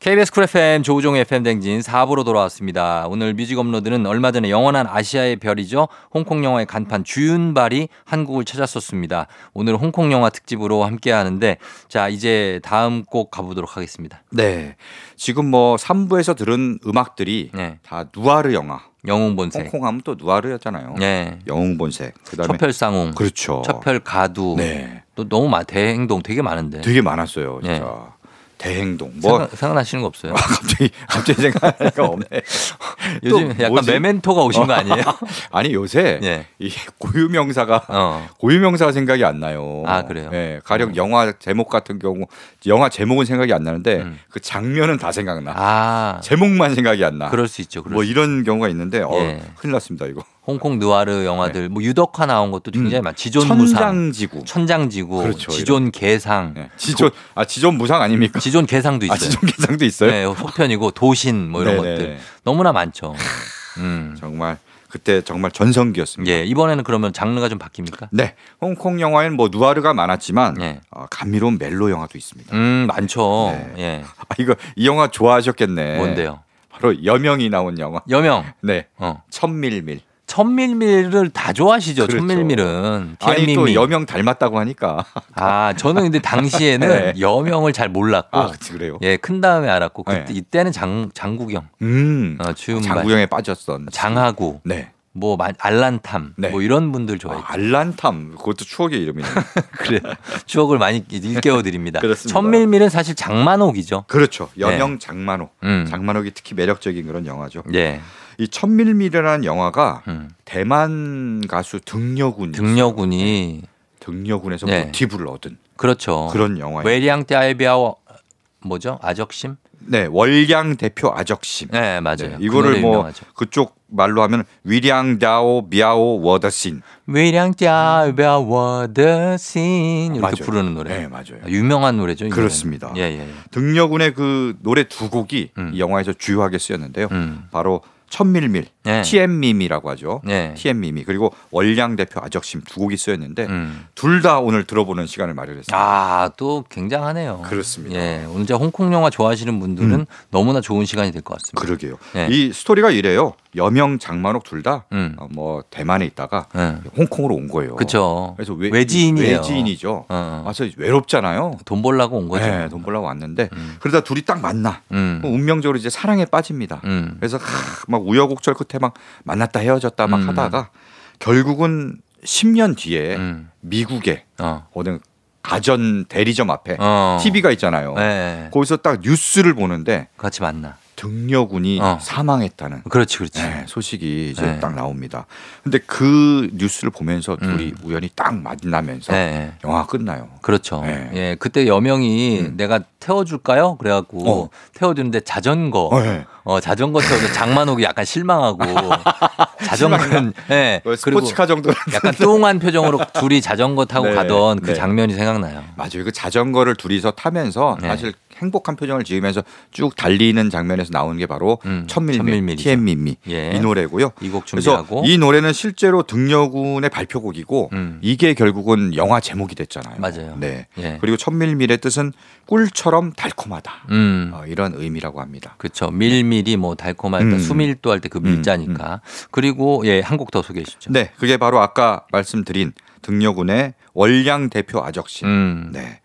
KBS 쿨 FM 조우종의 FM 대행진 4부로 돌아왔습니다. 오늘 뮤직 업로드는 얼마 전에 영원한 아시아의 별이죠. 홍콩 영화의 간판 주윤발이 한국을 찾았었습니다. 오늘 홍콩 영화 특집으로 함께 하는데 자, 이제 다음 곡 가보도록 하겠습니다. 네. 지금 뭐 3부에서 들은 음악들이 네. 다 누아르 영화. 영웅 본색. 홍콩 하면 또 누아르였잖아요. 네. 영웅 본색. 그다음에 첩혈쌍웅. 그렇죠. 첩혈 가두. 네. 또 너무 많 대행동 되게 많은데. 되게 많았어요, 진짜. 네. 대행동. 뭐 생각, 생각나시는 거 없어요? 갑자기 갑자기 생각하니까 없네. 요즘 또 약간 뭐지? 메멘토가 오신 거 아니에요? 아니 요새 예. 이 고유명사가 어. 고유명사가 생각이 안 나요. 아, 그래요? 예, 가령 영화 제목 같은 경우 영화 제목은 생각이 안 나는데 음. 그 장면은 다 생각나. 아. 제목만 생각이 안 나. 그럴 수 있죠. 그럴 뭐수 이런 경우가 있는데 어, 예. 큰일 났습니다 이거. 홍콩 느와르 영화들 뭐 유덕화 나온 것도 굉장히 음. 많. 지존무상, 천장지구. 천장지구, 그렇죠, 지존 개상, 예. 지존 아 지존 무상 아닙니까? 지존 개상도 있어요. 아 지존 개상도 있어요. 네, 속편이고 도신 뭐 이런 네네. 것들 너무나 많죠. 음. 정말 그때 정말 전성기였습니다. 예, 이번에는 그러면 장르가 좀 바뀝니까? 네, 홍콩 영화에는 뭐 누아르가 많았지만 예. 어, 감미로운 멜로 영화도 있습니다. 음, 많죠. 네. 예. 아, 이거 이 영화 좋아하셨겠네. 뭔데요? 바로 여명이 나온 영화. 여명. 네, 어. 천밀밀. 천밀밀을 다 좋아하시죠. 그렇죠. 천밀밀은. 아니 또. 여명 닮았다고 하니까. 아, 저는 근데 당시에는 네. 여명을 잘 몰랐고 아, 그래요. 예, 큰 다음에 알았고 그때 네. 이때는 장 장국영, 음, 어, 주윤발, 장구영에 빠졌던. 장하구, 네. 뭐 마- 알란탐, 네. 뭐 이런 분들 아, 좋아했죠. 알란탐 그것도 추억의 이름이네. 그래 추억을 많이 일깨워 드립니다. 천밀밀은 사실 장만옥이죠. 그렇죠. 여명 장만옥. 음. 장만옥이 특히 매력적인 그런 영화죠. 예, 이 천밀밀이라는 영화가 음. 대만 가수 등려군 등려군이 등려군에서 네. 모티브를 얻은 그렇죠. 그런 영화예요. 외량 띠아이비아워 뭐죠? 아적심? 네, 월량 대표 아적심. 네, 맞아요. 네, 그 이거를 노래 뭐 유명하죠. 그쪽 말로 하면 위량 다오 미아오 워더신. 외량 띠아이비아워 더신 이렇게 맞아요. 부르는 노래. 네, 맞아요. 유명한 노래죠. 이 그렇습니다. 예, 예. 예. 등려군의 그 노래 두 곡이 음. 이 영화에서 주요하게 쓰였는데요. 음. 바로 천밀밀, 네. TM미미라고 하죠. 네. TM미미 그리고 월량 대표 아적심 두 곡이 쓰였는데 음. 둘다 오늘 들어보는 시간을 마련했습니다. 아, 또 굉장하네요. 그렇습니다. 예, 오늘 이제 홍콩 영화 좋아하시는 분들은 음. 너무나 좋은 시간이 될 것 같습니다. 그러게요. 네. 이 스토리가 이래요. 여명, 장만옥 둘다 음. 어, 뭐 대만에 있다가 예. 홍콩으로 온 거예요. 그렇죠. 그래서 외, 외지인이에요. 외지인이죠. 어. 와서 외롭잖아요. 돈 벌라고 온 거죠. 네, 돈 벌려고 왔는데 음. 그러다 둘이 딱 만나. 음. 운명적으로 이제 사랑에 빠집니다. 음. 그래서 하, 막 우여곡절 끝에 막 만났다 헤어졌다 막 음. 하다가 결국은 10년 뒤에 음. 미국의 어. 어느 가전 대리점 앞에 어. TV가 있잖아요. 네. 거기서 딱 뉴스를 보는데 같이 만나. 등려군이 어. 사망했다는 그렇지, 그렇지. 네, 소식이 이제 네. 딱 나옵니다. 근데 그 뉴스를 보면서 둘이 음. 우연히 딱 만나면서 네. 영화가 끝나요. 그렇죠. 네. 예, 그때 여명이 음. 내가 태워줄까요? 그래갖고 어. 태워주는데 자전거, 어, 네. 어, 자전거 태워서 장만옥이 약간 실망하고 자전거는, 예, 뭐 그리고 스포츠카 정도 약간 뚱한 표정으로 둘이 자전거 타고 네, 가던 그 네. 장면이 생각나요. 맞아요. 그 자전거를 둘이서 타면서 네. 사실 행복한 표정을 지으면서 쭉 달리는 장면에서 나오는 게 바로 음, 천밀밀. TM미미 예. 이 노래고요. 이곡 그래서 준비하고. 이 노래는 실제로 등려군의 발표곡이고 음. 이게 결국은 영화 제목이 됐잖아요. 맞아요. 네. 예. 그리고 천밀밀의 뜻은 꿀처럼 달콤하다. 음. 어, 이런 의미라고 합니다. 그렇죠. 밀밀 이 뭐 달콤할까 음. 수밀도 할 때 그 밀자니까. 그리고 예, 한 곡 더 소개해 주시죠. 네, 그게 바로 아까 말씀드린 등려군의 월량 대표 아적심. 음. 네.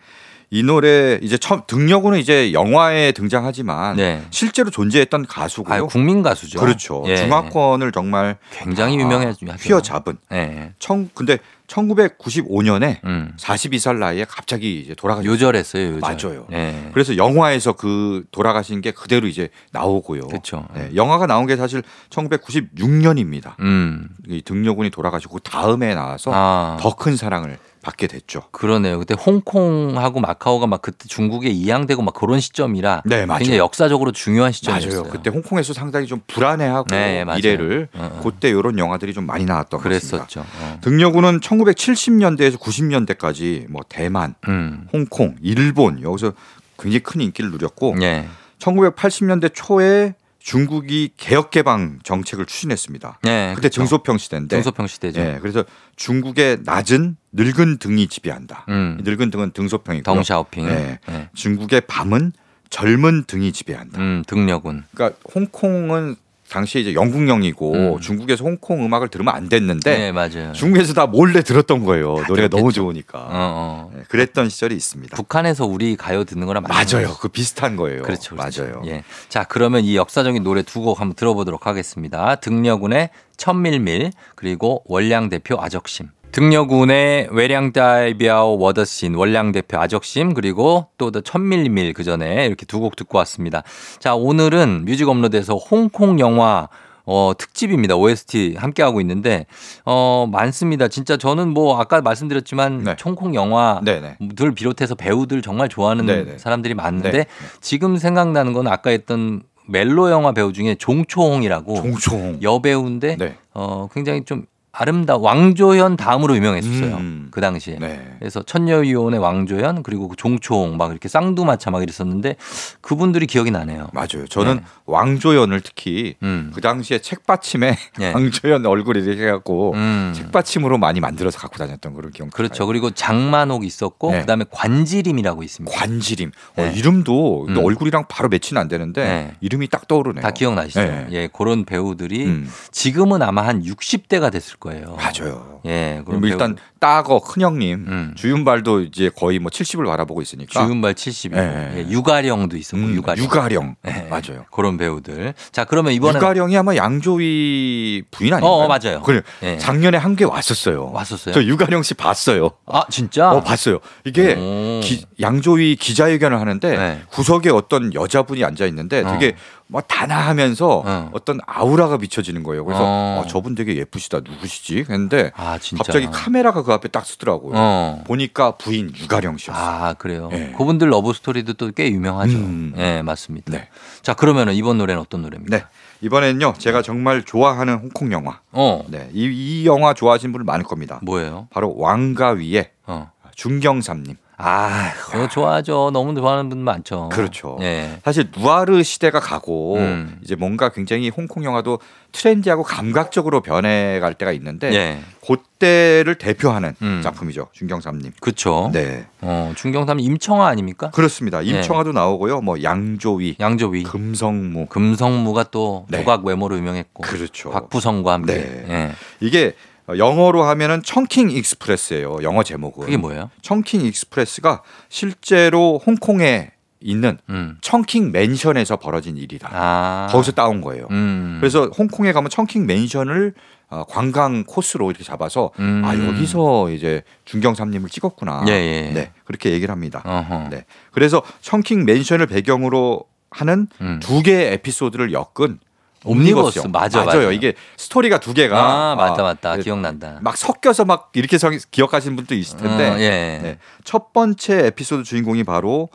이 노래 이제 처음 등려구는 이제 영화에 등장하지만 네. 실제로 존재했던 가수고요. 아, 국민 가수죠. 그렇죠. 예. 중화권을 정말 굉장히 아, 유명해죠. 휘어잡은. 예. 청 근데 1995년에 음. 42살 나이에 갑자기 이제 돌아가셨어요. 요절했어요, 요절. 맞아요. 예. 그래서 영화에서 그 돌아가신 게 그대로 이제 나오고요. 그렇죠. 네, 영화가 나온 게 사실 1996년입니다. 음. 이 등려군이 돌아가시고 다음에 나와서 아. 더큰 사랑을 받게 됐죠. 그러네요. 그때 홍콩하고 마카오가 막 그때 중국에 이양되고 막 그런 시점이라 네, 맞아요. 굉장히 역사적으로 중요한 시점이었어요. 맞아요. 그때 홍콩에서 상당히 좀 불안해하고 네, 맞아요. 미래를 어, 어. 그때 이런 영화들이 좀 많이 나왔던 것 같습니다. 그랬었죠. 어. 등려군은 1970년대에서 90년대까지 뭐 대만, 음. 홍콩, 일본 여기서 굉장히 큰 인기를 누렸고 예. 1980년대 초에 중국이 개혁 개방 정책을 추진했습니다. 예. 그때 그렇죠. 등소평 시대인데 등소평 시대죠. 예, 그래서 중국의 낮은 늙은 등이 지배한다. 음. 늙은 등은 등소평이고 덩샤오핑. 예. 예. 중국의 밤은 젊은 등이 지배한다. 음, 등려군. 그러니까 홍콩은 당시에 이제 영국령이고 음. 중국에서 홍콩 음악을 들으면 안 됐는데 네. 중국에서 다 몰래 들었던 거예요. 노래가 너무 들었겠죠. 좋으니까. 어, 어. 예, 그랬던 시절이 있습니다. 북한에서 우리 가요 듣는 거랑 맞아요. 그 비슷한 거예요. 그렇죠, 그렇죠. 맞아요. 예. 자, 그러면 이 역사적인 노래 두 곡 한번 들어보도록 하겠습니다. 등려군의 천밀밀 그리고 월량 대표 아적심. 등려군의 외량다이비아오 워더신 월량 대표 아적심 그리고 또 더 천밀밀 그 전에 이렇게 두 곡 듣고 왔습니다. 자, 오늘은 뮤직 업로드에서 홍콩 영화 어, 특집입니다. OST 함께하고 있는데, 어, 많습니다. 진짜 저는 뭐 아까 말씀드렸지만, 네. 홍콩 영화 네네. 들 비롯해서 배우들 정말 좋아하는 네네. 사람들이 많은데 네. 지금 생각나는 건 아까 했던 멜로 영화 배우 중에 종초홍이라고 종총. 여배우인데 네. 어 굉장히 좀 아름다 왕조연 다음으로 유명했었어요. 음. 그 당시에. 네. 그래서 천녀위원의 왕조연 그리고 그 종초홍 막 이렇게 쌍두마차 막 이랬었는데 그분들이 기억이 나네요. 맞아요. 저는 네. 왕조연을 특히 음. 그 당시에 책받침에 예. 왕조연 얼굴 이렇게 해갖고 음. 책받침으로 많이 만들어서 갖고 다녔던 그런 기억. 그렇죠. 그리고 장만옥 있었고 네. 그다음에 관지림이라고 있습니다. 관지림. 네. 어, 이름도 음. 얼굴이랑 바로 매치는 안 되는데 네. 이름이 딱 떠오르네요. 다 기억나시죠? 네. 예, 그런 배우들이 음. 지금은 아마 한 60대가 됐을 거예요. 맞아요. 예, 그럼 그럼 일단 따거 큰형님 음. 주윤발도 이제 거의 뭐 70을 바라보고 있으니까. 주윤발 70이고 예. 예, 유가령도 있었고 음, 유가령. 유가령. 예, 맞아요. 그런 배우들. 자, 그러면 이번에 유가령이 아마 양조위 부인 아닌가요? 어, 어, 맞아요. 그래. 예. 작년에 한국에 왔었어요. 왔었어요. 저 유가령 씨 봤어요. 아, 진짜? 어, 봤어요. 이게 오. 기- 양조위 기자회견을 하는데 네. 구석에 어떤 여자분이 앉아 있는데 되게 뭐 단아하면서 어. 어. 떤 아우라가 비춰지는 거예요. 그래서 어. 어, 저분 되게 예쁘시다. 누구시지? 했는데 아, 진짜. 갑자기 카메라가 그 앞에 딱 서더라고요. 어. 보니까 부인 유가령 씨였어요. 아, 그래요. 예. 그분들 러브 스토리도 또 꽤 유명하죠. 음. 예, 맞습니다. 네. 자, 그러면은 이번 노래는 어떤 노래입니까? 네. 이번엔요. 제가 정말 좋아하는 홍콩 영화. 어. 네. 이, 이 영화 좋아하시는 분들 많을 겁니다. 뭐예요? 바로 왕가위의 어. 중경삼님. 아, 그거 좋아하죠. 너무 좋아하는 분 많죠. 그렇죠. 예. 사실 누아르 시대가 가고 음. 이제 뭔가 굉장히 홍콩 영화도 트렌디하고 감각적으로 변해갈 때가 있는데 예. 그때를 대표하는 음. 작품이죠 중경삼님. 그렇죠. 네 어, 중경삼 임청아 아닙니까? 그렇습니다. 네. 임청아도 나오고요. 뭐 양조위, 양조위. 금성무 금성무가 또 네. 도각 외모로 유명했고 그렇죠. 곽부성과 함께 네. 예. 이게 영어로 하면은 Chungking Express예요. 영어 제목은. 그게 뭐예요? Chungking Express가 실제로 홍콩에 있는 음. 청킹 맨션에서 벌어진 일이다. 아 거기서 따온 거예요. 음. 그래서 홍콩에 가면 청킹 맨션을 어, 관광 코스로 이렇게 잡아서 음. 아 여기서 이제 중경삼림을 찍었구나. 예, 예. 네 그렇게 얘기를 합니다. 어허. 네 그래서 청킹 맨션을 배경으로 하는 음. 두 개의 에피소드를 엮은 옴니버스. 맞아, 맞아요. 맞아요. 이게 스토리가 두 개가 아 맞다 아, 맞다 네, 기억난다. 막 섞여서 막 이렇게 성- 기억하시는 분도 있을 텐데 어, 예. 네. 첫 번째 에피소드 주인공이 바로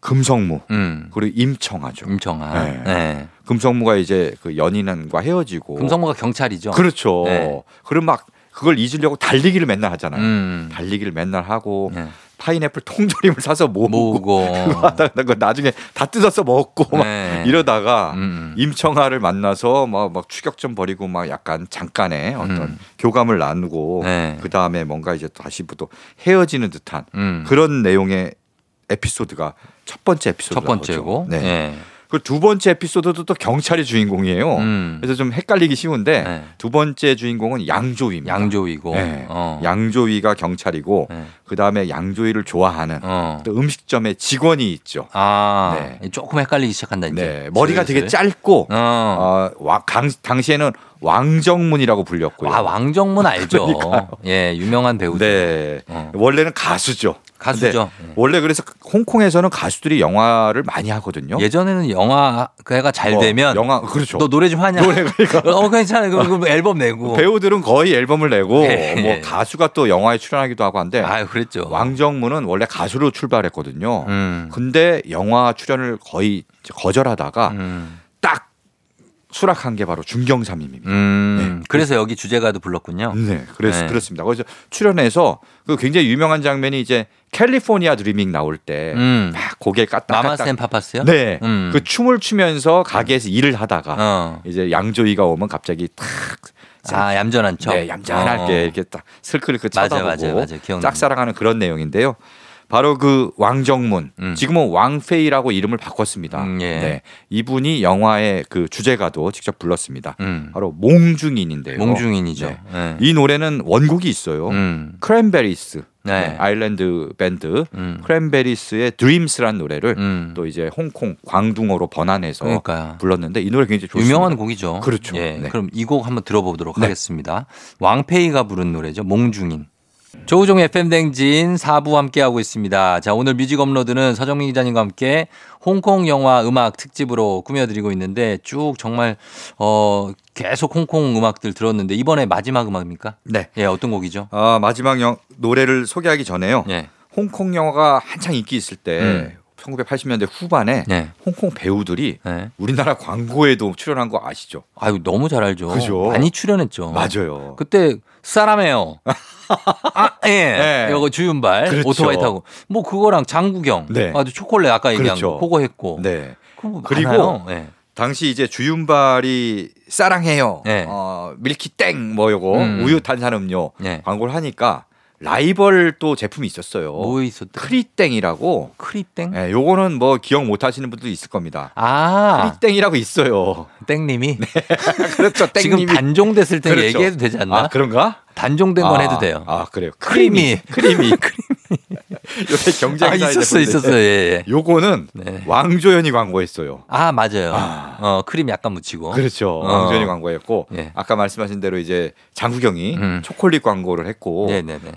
금성무 음. 그리고 임청아죠. 임청아. 네. 네. 금성무가 이제 그 연인과 헤어지고 금성무가 경찰이죠. 그렇죠. 네. 그럼 막 그걸 잊으려고 달리기를 맨날 하잖아요. 음. 달리기를 맨날 하고 네. 파인애플 통조림을 사서 모으고 모으고. 하다가 나중에 다 뜯어서 먹고 막 네. 이러다가 음. 임청아를 만나서 막, 막 추격전 벌이고 막 약간 잠깐의 어떤 음. 교감을 나누고 네. 그 다음에 뭔가 이제 다시부터 헤어지는 듯한 음. 그런 내용의 에피소드가 첫 번째 에피소드 첫 번째고. 네. 예. 그 두 번째 에피소드도 또 경찰이 주인공이에요. 음. 그래서 좀 헷갈리기 쉬운데 네. 두 번째 주인공은 양조위입니다. 양조위고. 네. 어. 양조위가 경찰이고 네. 그 다음에 양조위를 좋아하는 어. 또 음식점의 직원이 있죠. 아, 네. 조금 헷갈리기 시작한다 이제. 네, 머리가 되게. 짧고 어. 어, 와, 강, 당시에는 왕정문이라고 불렸고요. 와 왕정문 알죠. 그러니까요. 예, 유명한 배우죠. 네, 어. 원래는 가수죠. 가수죠. 근데 원래 그래서 홍콩에서는 가수들이 영화를 많이 하거든요. 예전에는 영화가 잘 뭐, 되면 영화 그렇죠. 너 노래 좀 하냐? 노래 그러니까 어 괜찮아. 그럼 그럼 앨범 내고. 배우들은 거의 앨범을 내고 네. 뭐 가수가 또 영화에 출연하기도 하고 한데 아유 그랬죠. 왕정문은 원래 가수로 출발했거든요. 음. 근데 영화 출연을 거의 거절하다가 음. 딱 수락한 게 바로 중경삼임입니다. 음. 그래서 여기 주제가도 불렀군요. 네, 그래서 네. 그렇습니다. 그래서 출연해서 그 굉장히 유명한 장면이 이제 California Dreamin' 나올 때막 음. 고개 까딱까딱 Mamas and Papas요? 네, 음. 그 춤을 추면서 가게에서 일을 하다가 어. 이제 양조위가 오면 갑자기 탁 아 얌전한 척. 네, 얌전하게 어. 이렇게 딱 슬쩍슬쩍 맞아요, 쳐다보고 맞아요, 맞아요. 기억납니다. 짝사랑하는 그런 내용인데요. 바로 그 왕정문 음. 지금은 왕페이라고 이름을 바꿨습니다. 음, 예. 네, 이분이 영화의 그 주제가도 직접 불렀습니다. 음. 바로 몽중인인데요. 몽중인이죠. 네. 네. 이 노래는 원곡이 있어요. 음. Cranberries 네. 네, 아일랜드 밴드 음. Cranberries의 Dreams란 노래를 음. 또 이제 홍콩 광둥어로 번안해서 그러니까요. 불렀는데 이 노래 굉장히 좋습니다. 유명한 곡이죠. 그렇죠. 예, 네. 그럼 이 곡 한번 들어보도록 네. 하겠습니다. 왕페이가 부른 노래죠. 몽중인. 조우종 FM 대행진 4부 함께하고 있습니다. 자, 오늘 뮤직 업로드는 서정민 기자님과 함께 홍콩 영화 음악 특집으로 꾸며드리고 있는데 쭉 정말, 어, 계속 홍콩 음악들 들었는데 이번에 마지막 음악입니까? 네. 예, 어떤 곡이죠? 아, 마지막 영, 노래를 소개하기 전에요. 예. 홍콩 영화가 한창 인기 있을 때 음. 1980년대 후반에 네. 홍콩 배우들이 네. 우리나라 광고에도 출연한 거 아시죠? 아유, 너무 잘 알죠. 그죠? 많이 출연했죠. 맞아요. 그때 사람이에요. 아, 예. 네. 이거 주윤발 그렇죠. 오토바이 타고 뭐 그거랑 장국영 네. 아주 초콜릿 아까 얘기한 그렇죠. 거 그거 했고. 네. 그거 그리고. 예. 당시 이제 주윤발이 사랑해요. 네. 어, 밀키 땡 뭐 요거 음. 우유 탄산음료 네. 광고를 하니까 라이벌 또 제품이 있었어요. 뭐 있었대? 크리땡이라고. 크리땡? 예, 요거는 뭐 기억 못 하시는 분도 있을 겁니다. 아, 크리땡이라고 있어요. 땡님이 그렇죠. 지금 땡님이. 단종됐을 때 그렇죠. 얘기해도 되지 않나? 아, 그런가? 단종된 건 아, 해도 돼요. 아, 그래요. 크리미. 크리미. 요새 경쟁 아, 있었어, 있었어. 예, 예. 요거는 네. 왕조연이 광고했어요. 아, 맞아요. 아. 어, 크림 약간 묻히고. 그렇죠. 어. 왕조연이 광고했고 예. 아까 말씀하신 대로 이제 장국영이 음. 초콜릿 광고를 했고.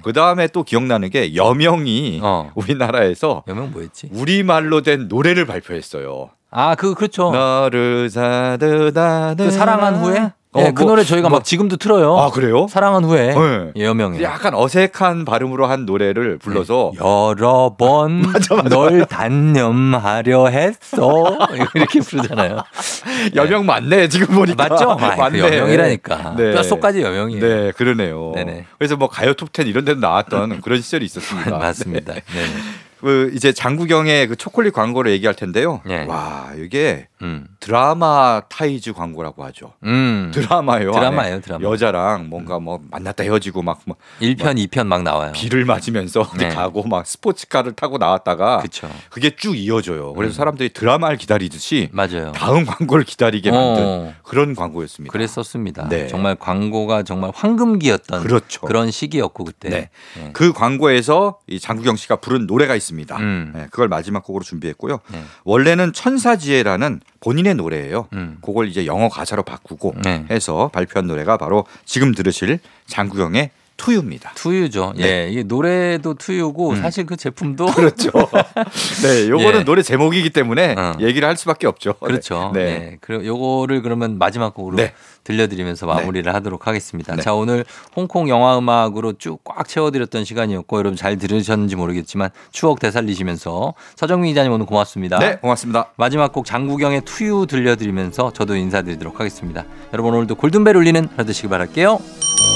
그 다음에 또 기억나는 게 여명이 어. 우리나라에서 여명 뭐였지? 우리 말로 된 노래를 발표했어요. 아, 그 그렇죠. 너를 사드다 그 사랑한 후에? 어, 네, 그 뭐, 노래 저희가 뭐- 막 지금도 틀어요. 아 그래요? 사랑한 후에 네. 예, 여명이 약간 어색한 발음으로 한 노래를 불러서 네. 여러 번 널 단념하려 했어 이렇게 부르잖아요. 여명 맞네 지금 보니까 맞죠? 아, 그 맞네. 여명이라니까 네. 뼛속까지 여명이에요. 네 그러네요. 네네. 그래서 뭐 가요 톱텐 이런 데도 나왔던 그런 시절이 있었습니다. 맞습니다. 네. 그 이제 장국영의 그 초콜릿 광고를 얘기할 텐데요. 네. 와 이게 음. dramatize 광고라고 하죠. 음. 드라마요. 드라마예요, 안에 드라마. 여자랑 뭔가 뭐 만났다 헤어지고 막, 막 1편, 2편 막 나와요. 비를 맞으면서 네. 가고 막 스포츠카를 타고 나왔다가 그렇죠. 그게 쭉 이어져요. 그래서 음. 사람들이 드라마를 기다리듯이 맞아요. 다음 광고를 기다리게 만든 어. 그런 광고였습니다. 그랬었습니다. 네. 정말 광고가 정말 황금기였던 그렇죠. 런 시기였고 그때. 네. 네. 그 광고에서 이 장국영 씨가 부른 노래가 있습니다. 음. 네, 그걸 마지막 곡으로 준비했고요. 네. 원래는 천사지혜라는 본인의 노래예요. 음. 그걸 이제 영어 가사로 바꾸고 네. 해서 발표한 노래가 바로 지금 들으실 장국영의 투유입니다. 투유죠. 네. 예, 이게 노래도 투유고 음. 사실 그 제품도 그렇죠. 네, 요거는 예. 노래 제목이기 때문에 어. 얘기를 할 수밖에 없죠. 그렇죠. 네. 네. 그리고 요거를 그러면 마지막 곡으로 네. 들려드리면서 마무리를 하도록 하겠습니다. 네. 자, 오늘 홍콩 영화 음악으로 쭉 꽉 채워드렸던 시간이었고 여러분 잘 들으셨는지 모르겠지만 추억 되살리시면서 서정민 기자님 오늘 고맙습니다. 네, 고맙습니다. 마지막 곡 장국영의 투유 들려드리면서 저도 인사드리도록 하겠습니다. 여러분 오늘도 골든벨 울리는 하루 되시길 바랄게요.